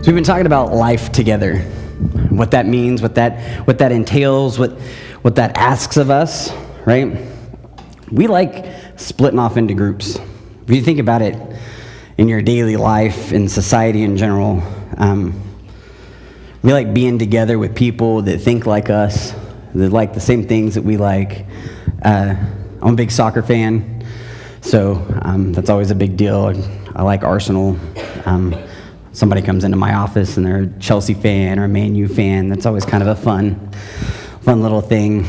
So we've been talking about life together, what that means, what that what that entails, what what that asks of us, right? We like splitting off into groups. If you think about it in your daily life, in society in general, um, we like being together with people that think like us, that like the same things that we like. Uh, I'm a big soccer fan, so um, that's always a big deal. I like Arsenal. Um, somebody comes into my office and they're a Chelsea fan or a Man U fan, that's always kind of a fun, fun little thing.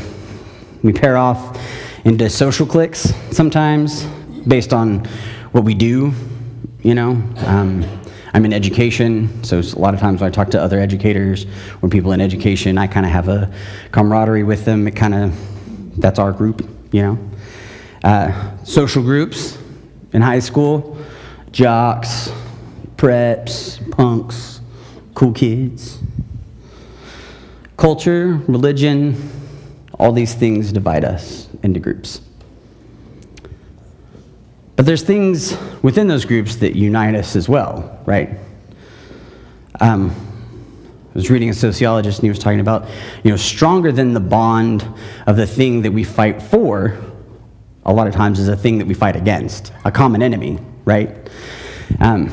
We pair off into social cliques sometimes based on what we do, you know. Um, I'm in education, so a lot of times when I talk to other educators or people in education, I kind of have a camaraderie with them. It kind of, that's our group, you know. Uh, social groups in high school, jocks, preps, punks, cool kids. Culture, religion, all these things divide us into groups. But there's things within those groups that unite us as well, right? Um, I was reading a sociologist and he was talking about, you know, stronger than the bond of the thing that we fight for, a lot of times is a thing that we fight against, a common enemy, right? Um,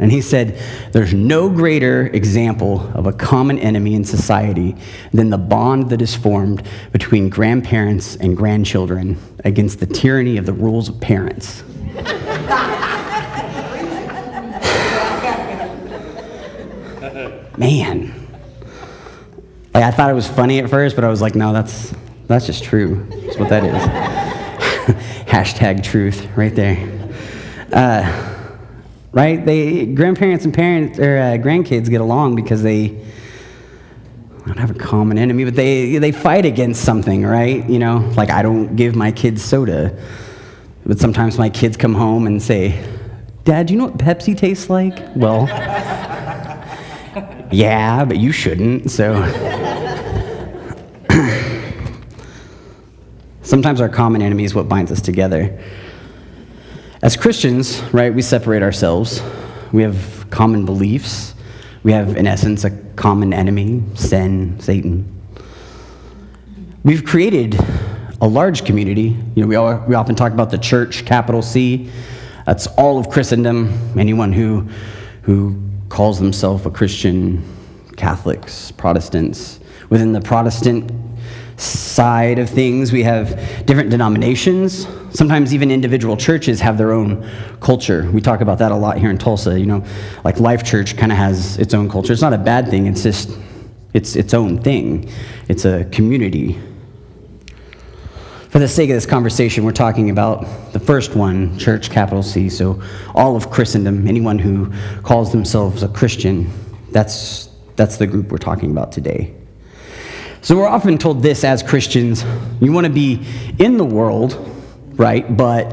and he said, There's no greater example of a common enemy in society than the bond that is formed between grandparents and grandchildren against the tyranny of the rules of parents. Man. Like, I thought it was funny at first, but I was like, no, that's, that's just true. That's what that is. Hashtag truth right there. Uh, right? They grandparents and parents or uh, grandkids get along because they don't have a common enemy, but they they fight against something, right? You know, like I don't give my kids soda, but sometimes my kids come home and say, "Dad, do you know what Pepsi tastes like?" Well, yeah, but you shouldn't. So. Sometimes our common enemy is what binds us together. As Christians, right, we separate ourselves. We have common beliefs. We have, in essence, a common enemy sin, Satan. We've created a large community. You know, we, all, we often talk about the church, capital C. That's all of Christendom. Anyone who, who calls themselves a Christian, Catholics, Protestants. Within the Protestant side of things, we have different denominations. Sometimes even individual churches have their own culture. We talk about that a lot here in Tulsa. You know, like Life Church kind of has its own culture. It's not a bad thing. It's just it's its own thing. It's a community. For the sake of this conversation, we're talking about the first one, church, capital C. So all of Christendom, anyone who calls themselves a Christian, that's that's the group we're talking about today. So we're often told this as Christians you want to be in the world, right, but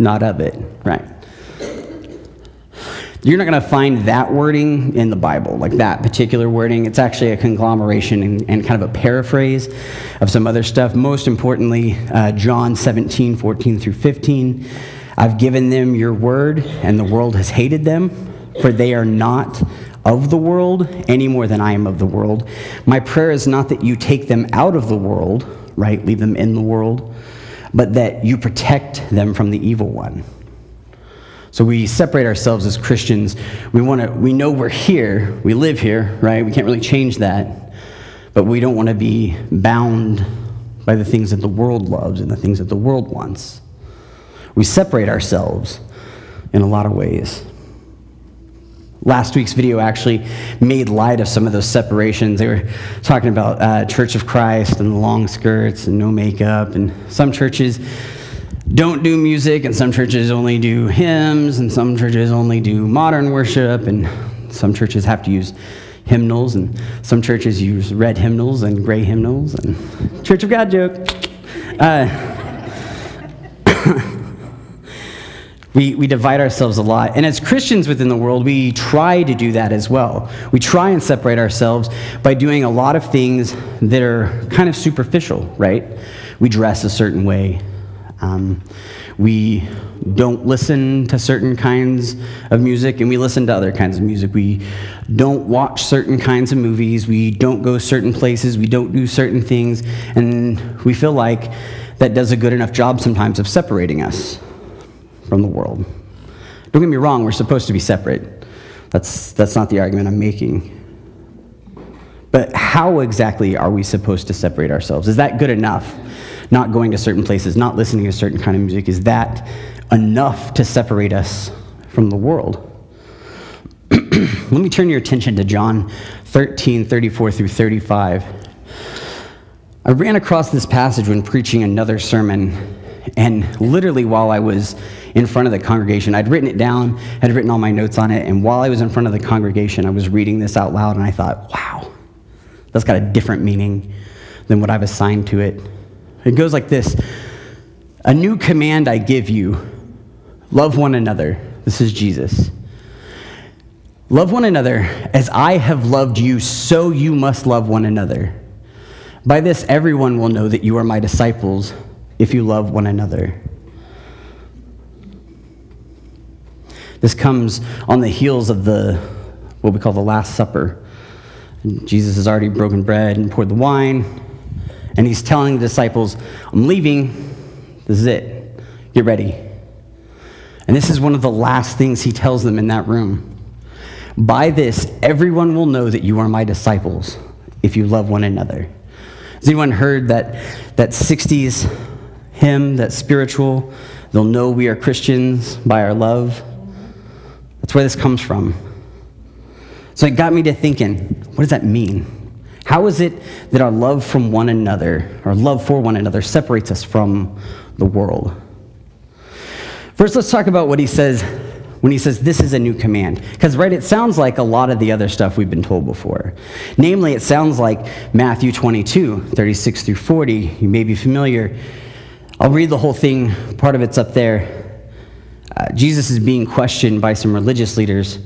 not of it, right? You're not going to find that wording in the Bible, like that particular wording. It's actually a conglomeration and, and kind of a paraphrase of some other stuff. Most importantly, uh, John 17, 14 through 15. I've given them your word, and the world has hated them, for they are not of the world any more than I am of the world. My prayer is not that you take them out of the world, right? Leave them in the world, but that you protect them from the evil one. So we separate ourselves as Christians. We want to we know we're here. We live here, right? We can't really change that. But we don't want to be bound by the things that the world loves and the things that the world wants. We separate ourselves in a lot of ways. Last week's video actually made light of some of those separations. They were talking about uh, Church of Christ and the long skirts and no makeup, and some churches don't do music, and some churches only do hymns, and some churches only do modern worship, and some churches have to use hymnals, and some churches use red hymnals and gray hymnals, and Church of God joke. Uh, We, we divide ourselves a lot. And as Christians within the world, we try to do that as well. We try and separate ourselves by doing a lot of things that are kind of superficial, right? We dress a certain way. Um, we don't listen to certain kinds of music and we listen to other kinds of music. We don't watch certain kinds of movies. We don't go certain places. We don't do certain things. And we feel like that does a good enough job sometimes of separating us from the world. Don't get me wrong, we're supposed to be separate. That's, that's not the argument I'm making. But how exactly are we supposed to separate ourselves? Is that good enough? Not going to certain places, not listening to certain kind of music, is that enough to separate us from the world? Let me turn your attention to John 13, 34 through 35. I ran across this passage when preaching another sermon, and literally while I was in front of the congregation, I'd written it down, had written all my notes on it, and while I was in front of the congregation, I was reading this out loud, and I thought, wow, that's got a different meaning than what I've assigned to it. It goes like this A new command I give you love one another. This is Jesus. Love one another as I have loved you, so you must love one another. By this, everyone will know that you are my disciples if you love one another. This comes on the heels of the what we call the Last Supper. Jesus has already broken bread and poured the wine, and he's telling the disciples, I'm leaving. This is it. Get ready. And this is one of the last things he tells them in that room. By this, everyone will know that you are my disciples if you love one another. Has anyone heard that, that 60s hymn, that's spiritual, they'll know we are Christians by our love? That's where this comes from. So it got me to thinking, what does that mean? How is it that our love from one another, our love for one another, separates us from the world? First, let's talk about what he says when he says this is a new command. Because, right, it sounds like a lot of the other stuff we've been told before. Namely, it sounds like Matthew 22, 36 through 40. You may be familiar. I'll read the whole thing, part of it's up there. Uh, Jesus is being questioned by some religious leaders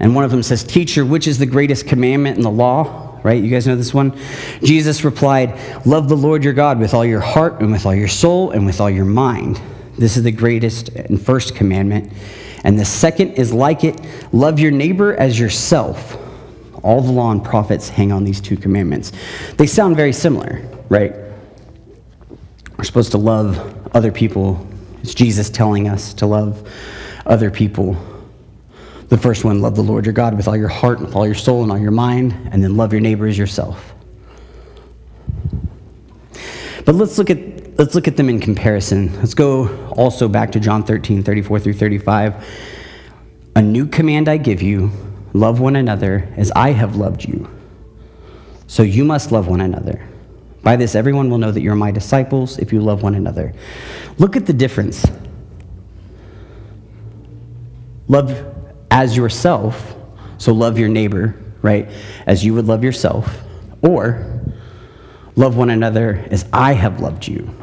and one of them says, Teacher, which is the greatest commandment in the law? Right? You guys know this one? Jesus replied, Love the Lord your God with all your heart and with all your soul and with all your mind. This is the greatest and first commandment. And the second is like it love your neighbor as yourself. All the law and prophets hang on these two commandments. They sound very similar, right? We're supposed to love other people. It's Jesus telling us to love other people. The first one, love the Lord your God with all your heart, and with all your soul, and all your mind, and then love your neighbor as yourself. But let's look at let's look at them in comparison. Let's go also back to John 13, 34 through 35. A new command I give you, love one another as I have loved you. So you must love one another. By this everyone will know that you're my disciples if you love one another. Look at the difference. Love as yourself, so love your neighbor, right, as you would love yourself, or love one another as I have loved you.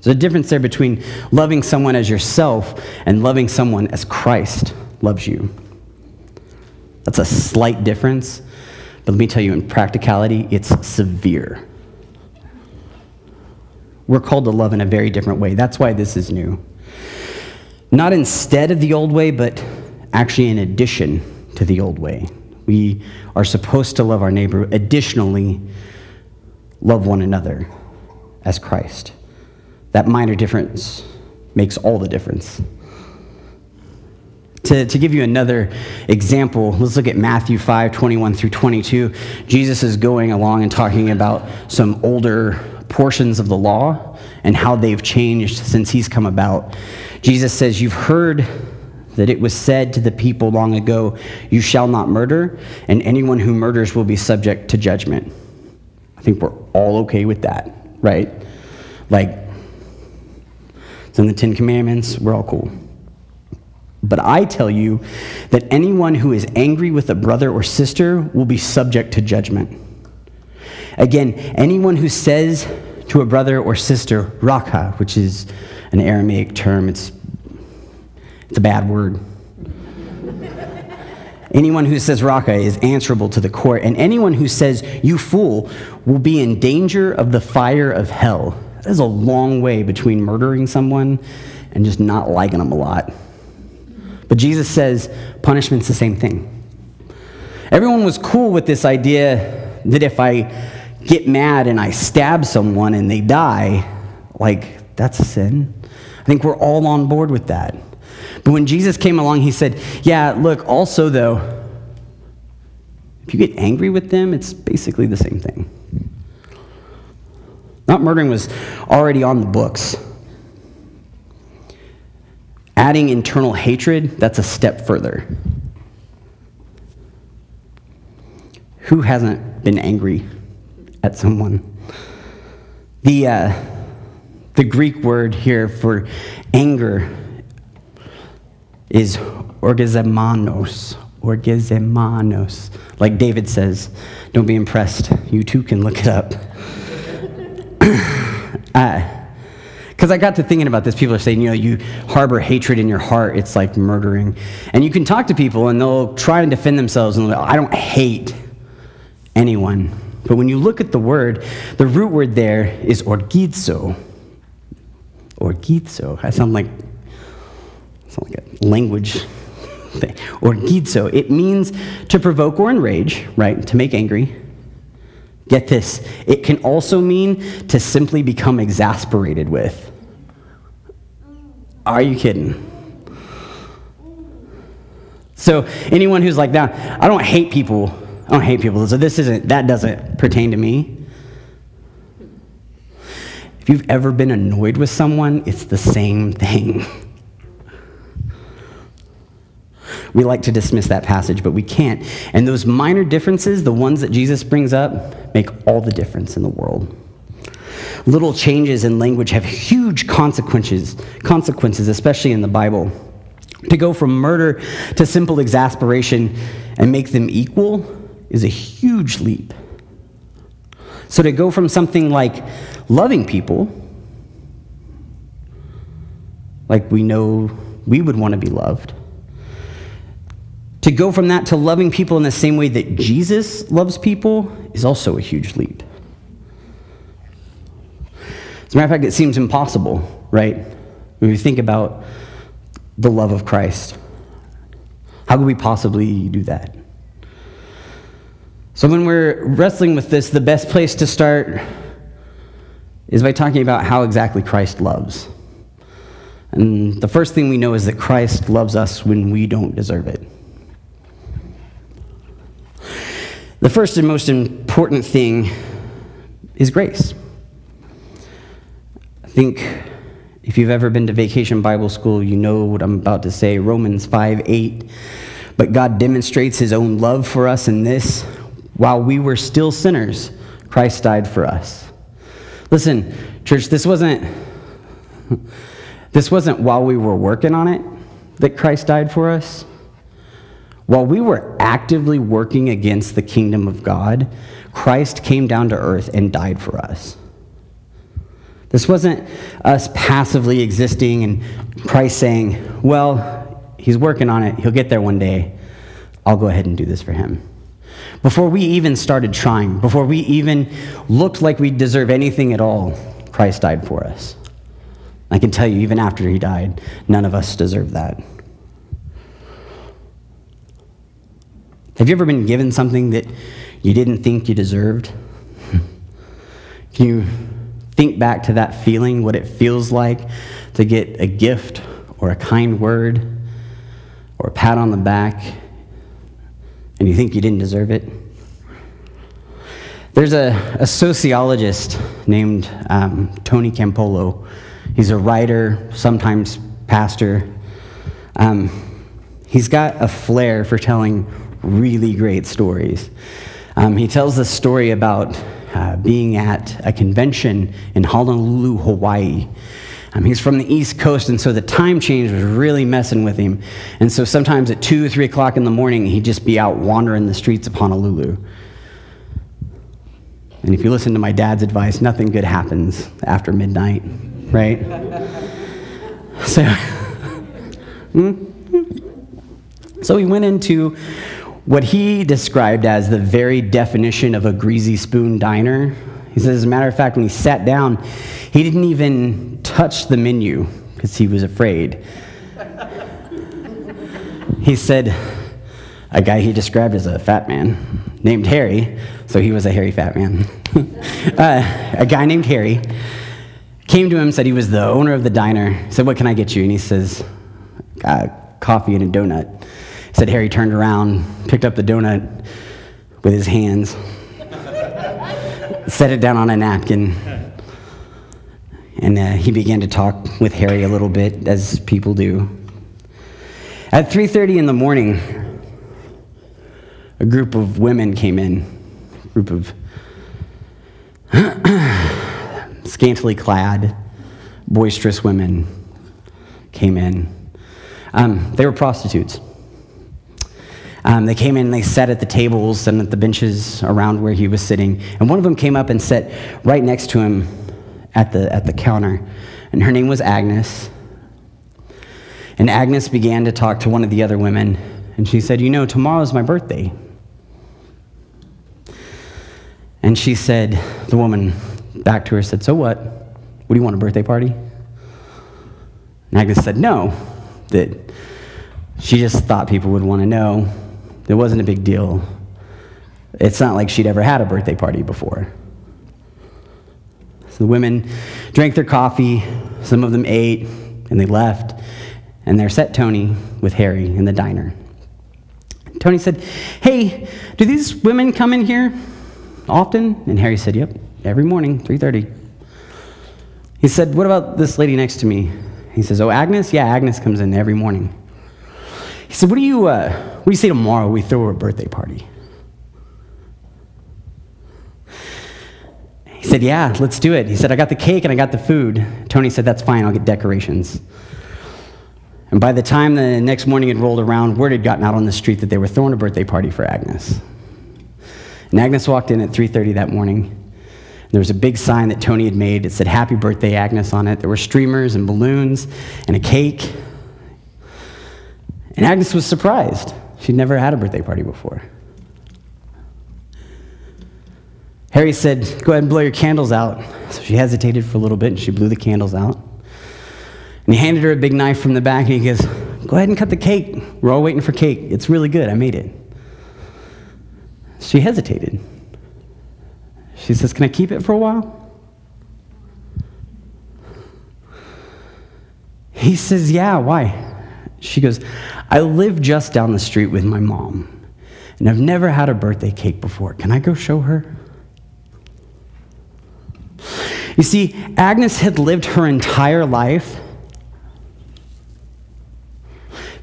There's a difference there between loving someone as yourself and loving someone as Christ loves you. That's a slight difference, but let me tell you, in practicality, it's severe. We're called to love in a very different way. That's why this is new. Not instead of the old way, but actually in addition to the old way. We are supposed to love our neighbor, additionally, love one another as Christ. That minor difference makes all the difference. To, to give you another example, let's look at Matthew 5 21 through 22. Jesus is going along and talking about some older portions of the law and how they've changed since he's come about. Jesus says, You've heard that it was said to the people long ago, You shall not murder, and anyone who murders will be subject to judgment. I think we're all okay with that, right? Like, it's in the Ten Commandments, we're all cool. But I tell you that anyone who is angry with a brother or sister will be subject to judgment. Again, anyone who says to a brother or sister, raka, which is an Aramaic term, it's, it's a bad word. anyone who says raka is answerable to the court, and anyone who says, you fool, will be in danger of the fire of hell. There's a long way between murdering someone and just not liking them a lot. But Jesus says punishment's the same thing. Everyone was cool with this idea that if I get mad and I stab someone and they die, like, that's a sin. I think we're all on board with that. But when Jesus came along, he said, Yeah, look, also though, if you get angry with them, it's basically the same thing. Not murdering was already on the books. Adding internal hatred, that's a step further. Who hasn't been angry at someone? The, uh, the Greek word here for anger is orgazemanos, orgazemanos. Like David says, don't be impressed. You too can look it up. Because I got to thinking about this. People are saying, you know, you harbor hatred in your heart, it's like murdering. And you can talk to people and they'll try and defend themselves and they'll go, I don't hate anyone. But when you look at the word, the root word there is orgizo. Orgizo. I sound like, sound like a language thing. Orgizo. It means to provoke or enrage, right? To make angry. Get this. It can also mean to simply become exasperated with. Are you kidding? So anyone who's like that, I don't hate people. I don't hate people. So this isn't that doesn't pertain to me. If you've ever been annoyed with someone, it's the same thing. We like to dismiss that passage, but we can't. And those minor differences, the ones that Jesus brings up, make all the difference in the world. Little changes in language have huge consequences, consequences, especially in the Bible. To go from murder to simple exasperation and make them equal is a huge leap. So to go from something like loving people, like we know we would want to be loved, to go from that to loving people in the same way that Jesus loves people is also a huge leap. As a matter of fact, it seems impossible, right? When we think about the love of Christ. How could we possibly do that? So, when we're wrestling with this, the best place to start is by talking about how exactly Christ loves. And the first thing we know is that Christ loves us when we don't deserve it. The first and most important thing is grace. I think if you've ever been to vacation Bible school, you know what I'm about to say Romans 5 8. But God demonstrates his own love for us in this while we were still sinners, Christ died for us. Listen, church, this wasn't this wasn't while we were working on it that Christ died for us. While we were actively working against the kingdom of God, Christ came down to earth and died for us. This wasn't us passively existing and Christ saying, Well, he's working on it. He'll get there one day. I'll go ahead and do this for him. Before we even started trying, before we even looked like we deserve anything at all, Christ died for us. I can tell you, even after he died, none of us deserve that. Have you ever been given something that you didn't think you deserved? Can you think back to that feeling, what it feels like to get a gift or a kind word or a pat on the back, and you think you didn't deserve it? There's a, a sociologist named um, Tony Campolo. He's a writer, sometimes pastor. Um, he's got a flair for telling really great stories. Um, he tells this story about uh, being at a convention in Honolulu, Hawaii. Um, he's from the East Coast, and so the time change was really messing with him. And so sometimes at 2 or 3 o'clock in the morning, he'd just be out wandering the streets of Honolulu. And if you listen to my dad's advice, nothing good happens after midnight, right? so, hmm? so he went into what he described as the very definition of a greasy spoon diner. He says, as a matter of fact, when he sat down, he didn't even touch the menu because he was afraid. he said, a guy he described as a fat man named Harry, so he was a hairy fat man. uh, a guy named Harry came to him, said he was the owner of the diner, said, What can I get you? And he says, uh, Coffee and a donut. Said Harry turned around, picked up the donut with his hands, set it down on a napkin, and uh, he began to talk with Harry a little bit, as people do. At 3:30 in the morning, a group of women came in, a group of scantily clad, boisterous women came in. Um, they were prostitutes. Um, they came in and they sat at the tables and at the benches around where he was sitting. And one of them came up and sat right next to him at the, at the counter. And her name was Agnes. And Agnes began to talk to one of the other women. And she said, You know, tomorrow's my birthday. And she said, The woman back to her said, So what? What do you want, a birthday party? And Agnes said, No, that she just thought people would want to know. It wasn't a big deal. It's not like she'd ever had a birthday party before. So the women drank their coffee, some of them ate, and they left. And there sat Tony with Harry in the diner. Tony said, Hey, do these women come in here often? And Harry said, Yep, every morning, 3.30. He said, What about this lady next to me? He says, Oh, Agnes? Yeah, Agnes comes in every morning. He said, What do you, uh, you say tomorrow we throw a birthday party? He said, Yeah, let's do it. He said, I got the cake and I got the food. Tony said, That's fine, I'll get decorations. And by the time the next morning had rolled around, word had gotten out on the street that they were throwing a birthday party for Agnes. And Agnes walked in at 3:30 that morning. There was a big sign that Tony had made. It said "Happy Birthday, Agnes" on it. There were streamers and balloons and a cake. And Agnes was surprised. She'd never had a birthday party before. Harry said, Go ahead and blow your candles out. So she hesitated for a little bit and she blew the candles out. And he handed her a big knife from the back and he goes, Go ahead and cut the cake. We're all waiting for cake. It's really good. I made it. She hesitated. She says, Can I keep it for a while? He says, Yeah, why? She goes, I live just down the street with my mom, and I've never had a birthday cake before. Can I go show her? You see, Agnes had lived her entire life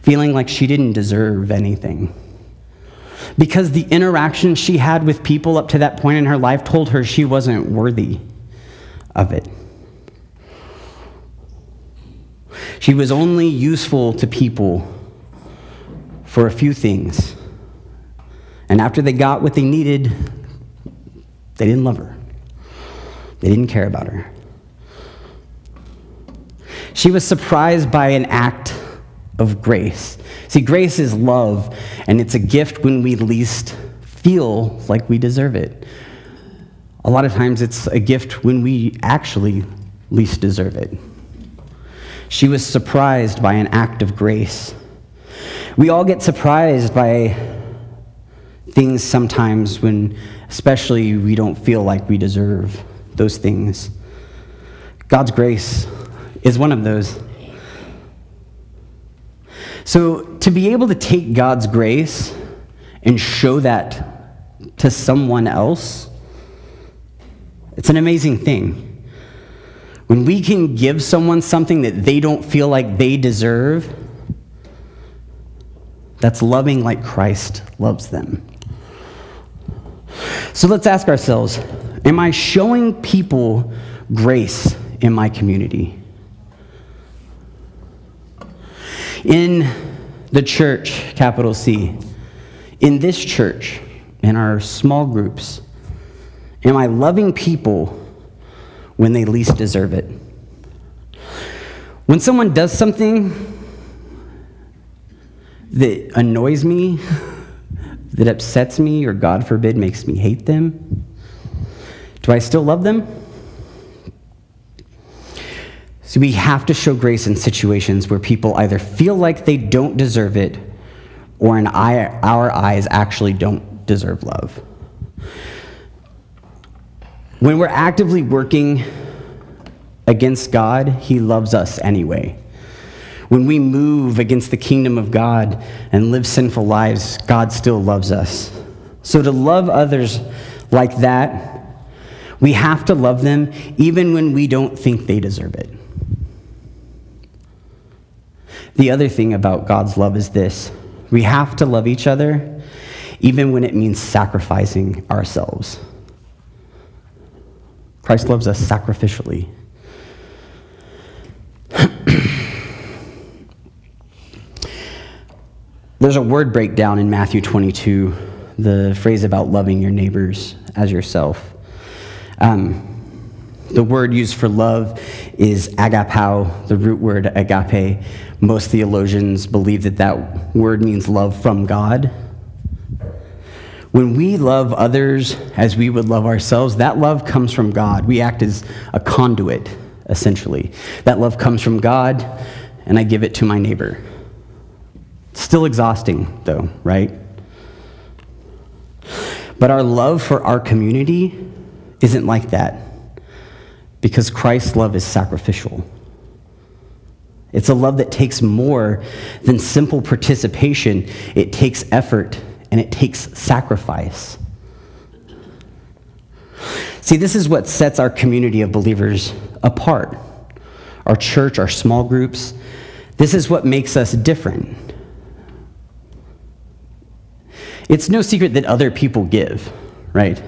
feeling like she didn't deserve anything. Because the interaction she had with people up to that point in her life told her she wasn't worthy of it. She was only useful to people for a few things. And after they got what they needed, they didn't love her. They didn't care about her. She was surprised by an act of grace. See, grace is love, and it's a gift when we least feel like we deserve it. A lot of times it's a gift when we actually least deserve it. She was surprised by an act of grace. We all get surprised by things sometimes when, especially, we don't feel like we deserve those things. God's grace is one of those. So, to be able to take God's grace and show that to someone else, it's an amazing thing. When we can give someone something that they don't feel like they deserve, that's loving like Christ loves them. So let's ask ourselves Am I showing people grace in my community? In the church, capital C, in this church, in our small groups, am I loving people when they least deserve it. When someone does something that annoys me, that upsets me, or God forbid, makes me hate them, do I still love them? So we have to show grace in situations where people either feel like they don't deserve it or in our eyes actually don't deserve love. When we're actively working against God, He loves us anyway. When we move against the kingdom of God and live sinful lives, God still loves us. So to love others like that, we have to love them even when we don't think they deserve it. The other thing about God's love is this we have to love each other even when it means sacrificing ourselves. Christ loves us sacrificially. There's a word breakdown in Matthew 22, the phrase about loving your neighbors as yourself. Um, the word used for love is agapao, the root word agape. Most theologians believe that that word means love from God. When we love others as we would love ourselves, that love comes from God. We act as a conduit, essentially. That love comes from God, and I give it to my neighbor. Still exhausting, though, right? But our love for our community isn't like that because Christ's love is sacrificial. It's a love that takes more than simple participation, it takes effort and it takes sacrifice. See, this is what sets our community of believers apart our church, our small groups. This is what makes us different. It's no secret that other people give, right?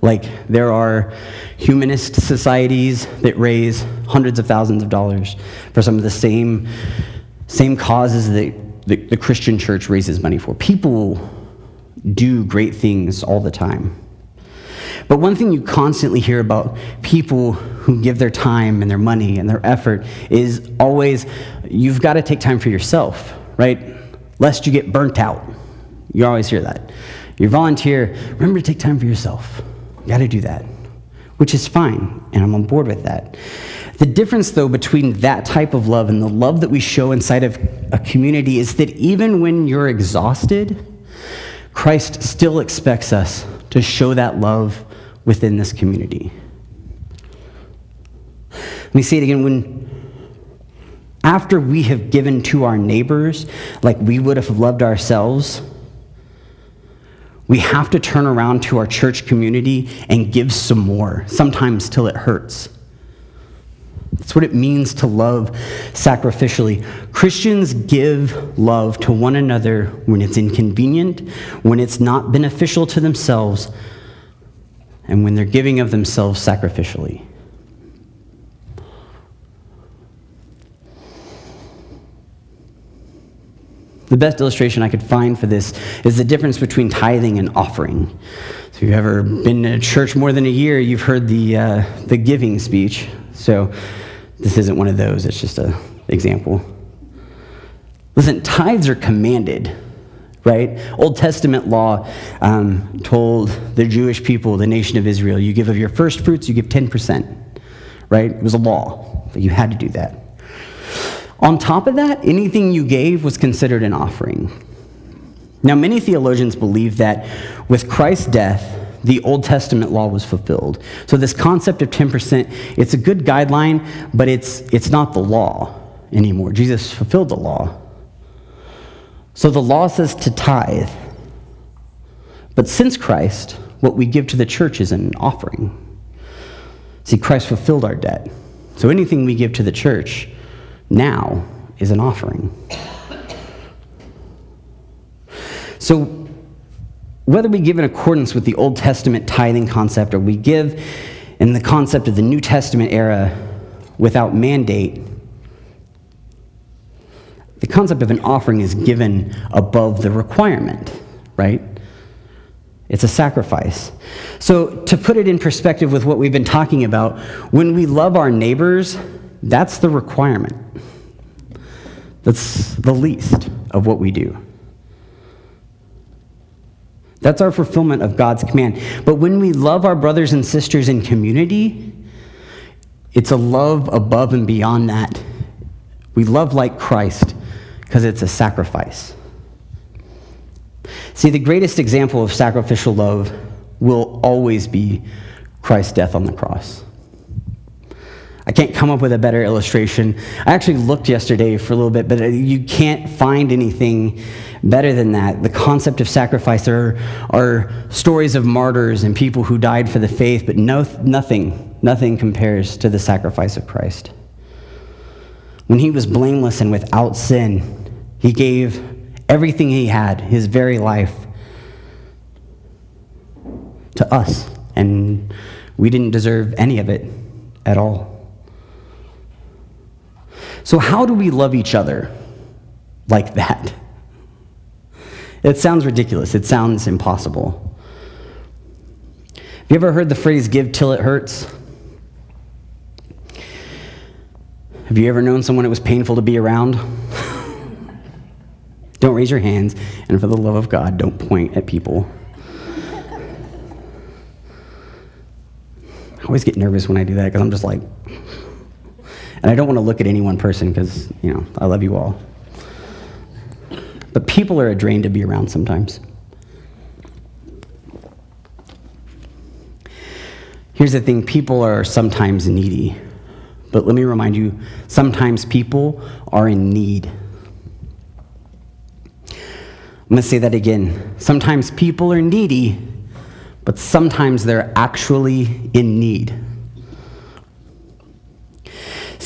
Like, there are humanist societies that raise hundreds of thousands of dollars for some of the same, same causes that the, the Christian church raises money for. People do great things all the time. But one thing you constantly hear about people who give their time and their money and their effort is always you've got to take time for yourself, right? Lest you get burnt out. You always hear that. You volunteer, remember to take time for yourself. You got to do that, which is fine, and I'm on board with that. The difference, though, between that type of love and the love that we show inside of a community is that even when you're exhausted, Christ still expects us to show that love within this community. Let me say it again. When after we have given to our neighbors like we would have loved ourselves, we have to turn around to our church community and give some more, sometimes till it hurts. That's what it means to love sacrificially. Christians give love to one another when it's inconvenient, when it's not beneficial to themselves, and when they're giving of themselves sacrificially. The best illustration I could find for this is the difference between tithing and offering. So, if you've ever been in a church more than a year, you've heard the, uh, the giving speech. So, this isn't one of those, it's just an example. Listen, tithes are commanded, right? Old Testament law um, told the Jewish people, the nation of Israel, you give of your first fruits, you give 10%, right? It was a law, but you had to do that. On top of that, anything you gave was considered an offering. Now, many theologians believe that with Christ's death, the Old Testament law was fulfilled. So this concept of 10%, it's a good guideline, but it's, it's not the law anymore. Jesus fulfilled the law. So the law says to tithe. But since Christ, what we give to the church is an offering. See, Christ fulfilled our debt. So anything we give to the church now is an offering. So, whether we give in accordance with the Old Testament tithing concept or we give in the concept of the New Testament era without mandate, the concept of an offering is given above the requirement, right? It's a sacrifice. So, to put it in perspective with what we've been talking about, when we love our neighbors, that's the requirement. That's the least of what we do. That's our fulfillment of God's command. But when we love our brothers and sisters in community, it's a love above and beyond that. We love like Christ because it's a sacrifice. See, the greatest example of sacrificial love will always be Christ's death on the cross. I can't come up with a better illustration. I actually looked yesterday for a little bit, but uh, you can't find anything better than that. The concept of sacrifice, there are, are stories of martyrs and people who died for the faith, but no, nothing, nothing compares to the sacrifice of Christ. When he was blameless and without sin, he gave everything he had, his very life, to us. And we didn't deserve any of it at all. So, how do we love each other like that? It sounds ridiculous. It sounds impossible. Have you ever heard the phrase give till it hurts? Have you ever known someone it was painful to be around? don't raise your hands, and for the love of God, don't point at people. I always get nervous when I do that because I'm just like, and I don't want to look at any one person because, you know, I love you all. But people are a drain to be around sometimes. Here's the thing people are sometimes needy. But let me remind you sometimes people are in need. I'm going to say that again. Sometimes people are needy, but sometimes they're actually in need.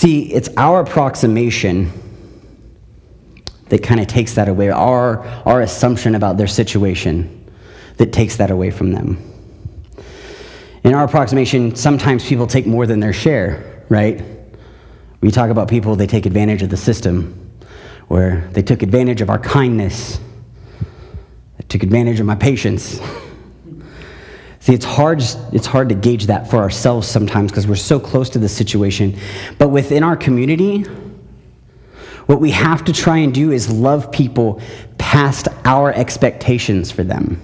See, it's our approximation that kind of takes that away, our, our assumption about their situation that takes that away from them. In our approximation, sometimes people take more than their share, right? We talk about people, they take advantage of the system, where they took advantage of our kindness, they took advantage of my patience. See, it's hard, it's hard to gauge that for ourselves sometimes because we're so close to the situation. But within our community, what we have to try and do is love people past our expectations for them.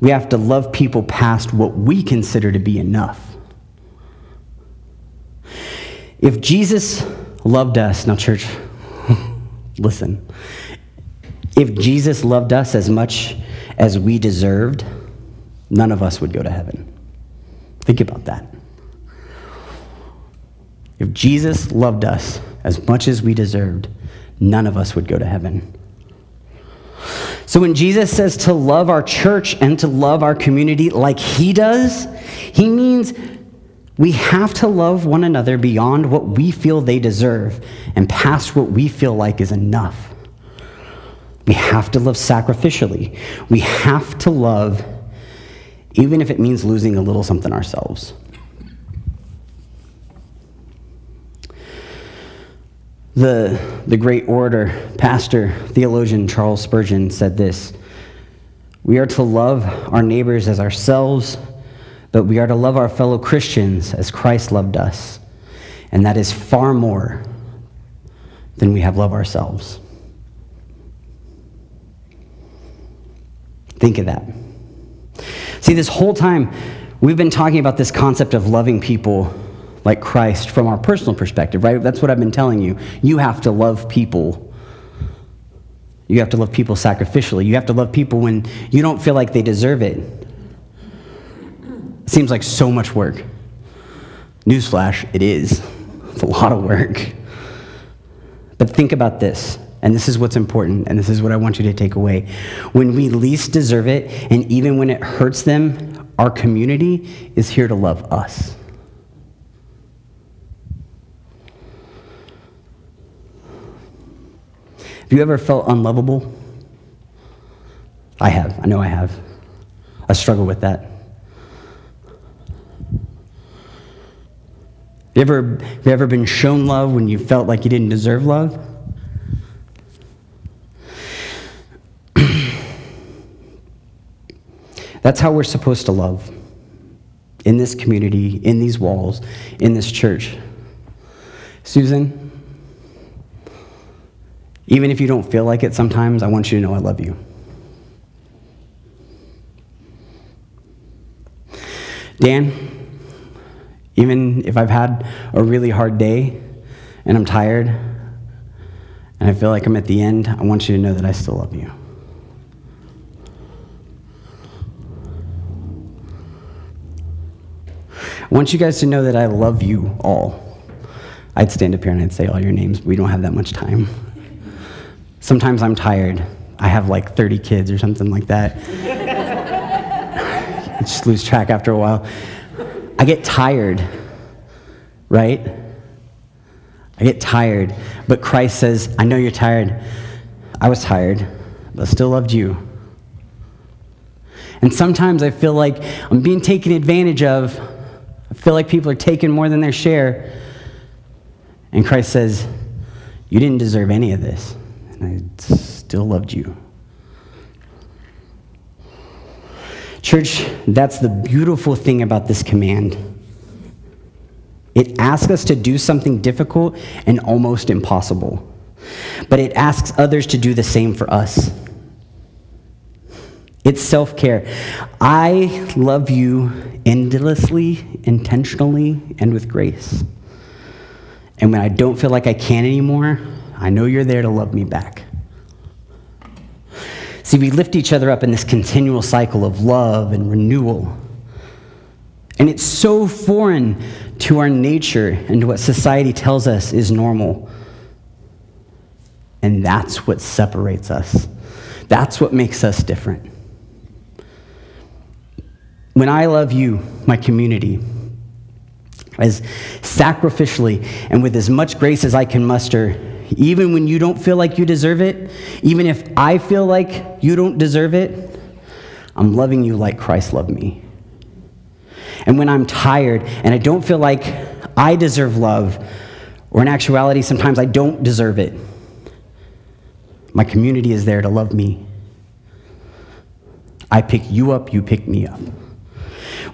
We have to love people past what we consider to be enough. If Jesus loved us, now, church, listen. If Jesus loved us as much as we deserved, none of us would go to heaven. Think about that. If Jesus loved us as much as we deserved, none of us would go to heaven. So when Jesus says to love our church and to love our community like he does, he means we have to love one another beyond what we feel they deserve and past what we feel like is enough. We have to love sacrificially. We have to love even if it means losing a little something ourselves. The, the great orator, pastor, theologian Charles Spurgeon said this We are to love our neighbors as ourselves, but we are to love our fellow Christians as Christ loved us. And that is far more than we have love ourselves. Think of that. See, this whole time, we've been talking about this concept of loving people like Christ from our personal perspective, right? That's what I've been telling you. You have to love people. You have to love people sacrificially. You have to love people when you don't feel like they deserve it. It seems like so much work. Newsflash, it is. It's a lot of work. But think about this and this is what's important, and this is what I want you to take away. When we least deserve it, and even when it hurts them, our community is here to love us. Have you ever felt unlovable? I have. I know I have. I struggle with that. Have you ever, have you ever been shown love when you felt like you didn't deserve love? That's how we're supposed to love in this community, in these walls, in this church. Susan, Even if you don't feel like it sometimes, I want you to know I love you. Dan, even if I've had a really hard day and I'm tired and I feel like I'm at the end, I want you to know that I still love you. I want you guys to know that I love you all. I'd stand up here and I'd say all your names. We don't have that much time. Sometimes I'm tired. I have like 30 kids or something like that. I just lose track after a while. I get tired, right? I get tired. But Christ says, I know you're tired. I was tired, but I still loved you. And sometimes I feel like I'm being taken advantage of. Feel like people are taking more than their share. And Christ says, You didn't deserve any of this. And I still loved you. Church, that's the beautiful thing about this command. It asks us to do something difficult and almost impossible, but it asks others to do the same for us. It's self care. I love you endlessly, intentionally, and with grace. And when I don't feel like I can anymore, I know you're there to love me back. See, we lift each other up in this continual cycle of love and renewal. And it's so foreign to our nature and to what society tells us is normal. And that's what separates us. That's what makes us different. When I love you, my community, as sacrificially and with as much grace as I can muster, even when you don't feel like you deserve it, even if I feel like you don't deserve it, I'm loving you like Christ loved me. And when I'm tired and I don't feel like I deserve love, or in actuality, sometimes I don't deserve it, my community is there to love me. I pick you up, you pick me up.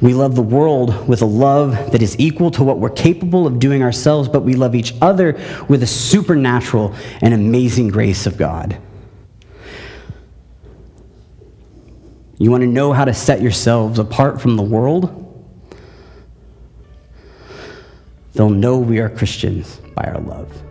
We love the world with a love that is equal to what we're capable of doing ourselves, but we love each other with a supernatural and amazing grace of God. You want to know how to set yourselves apart from the world? They'll know we are Christians by our love.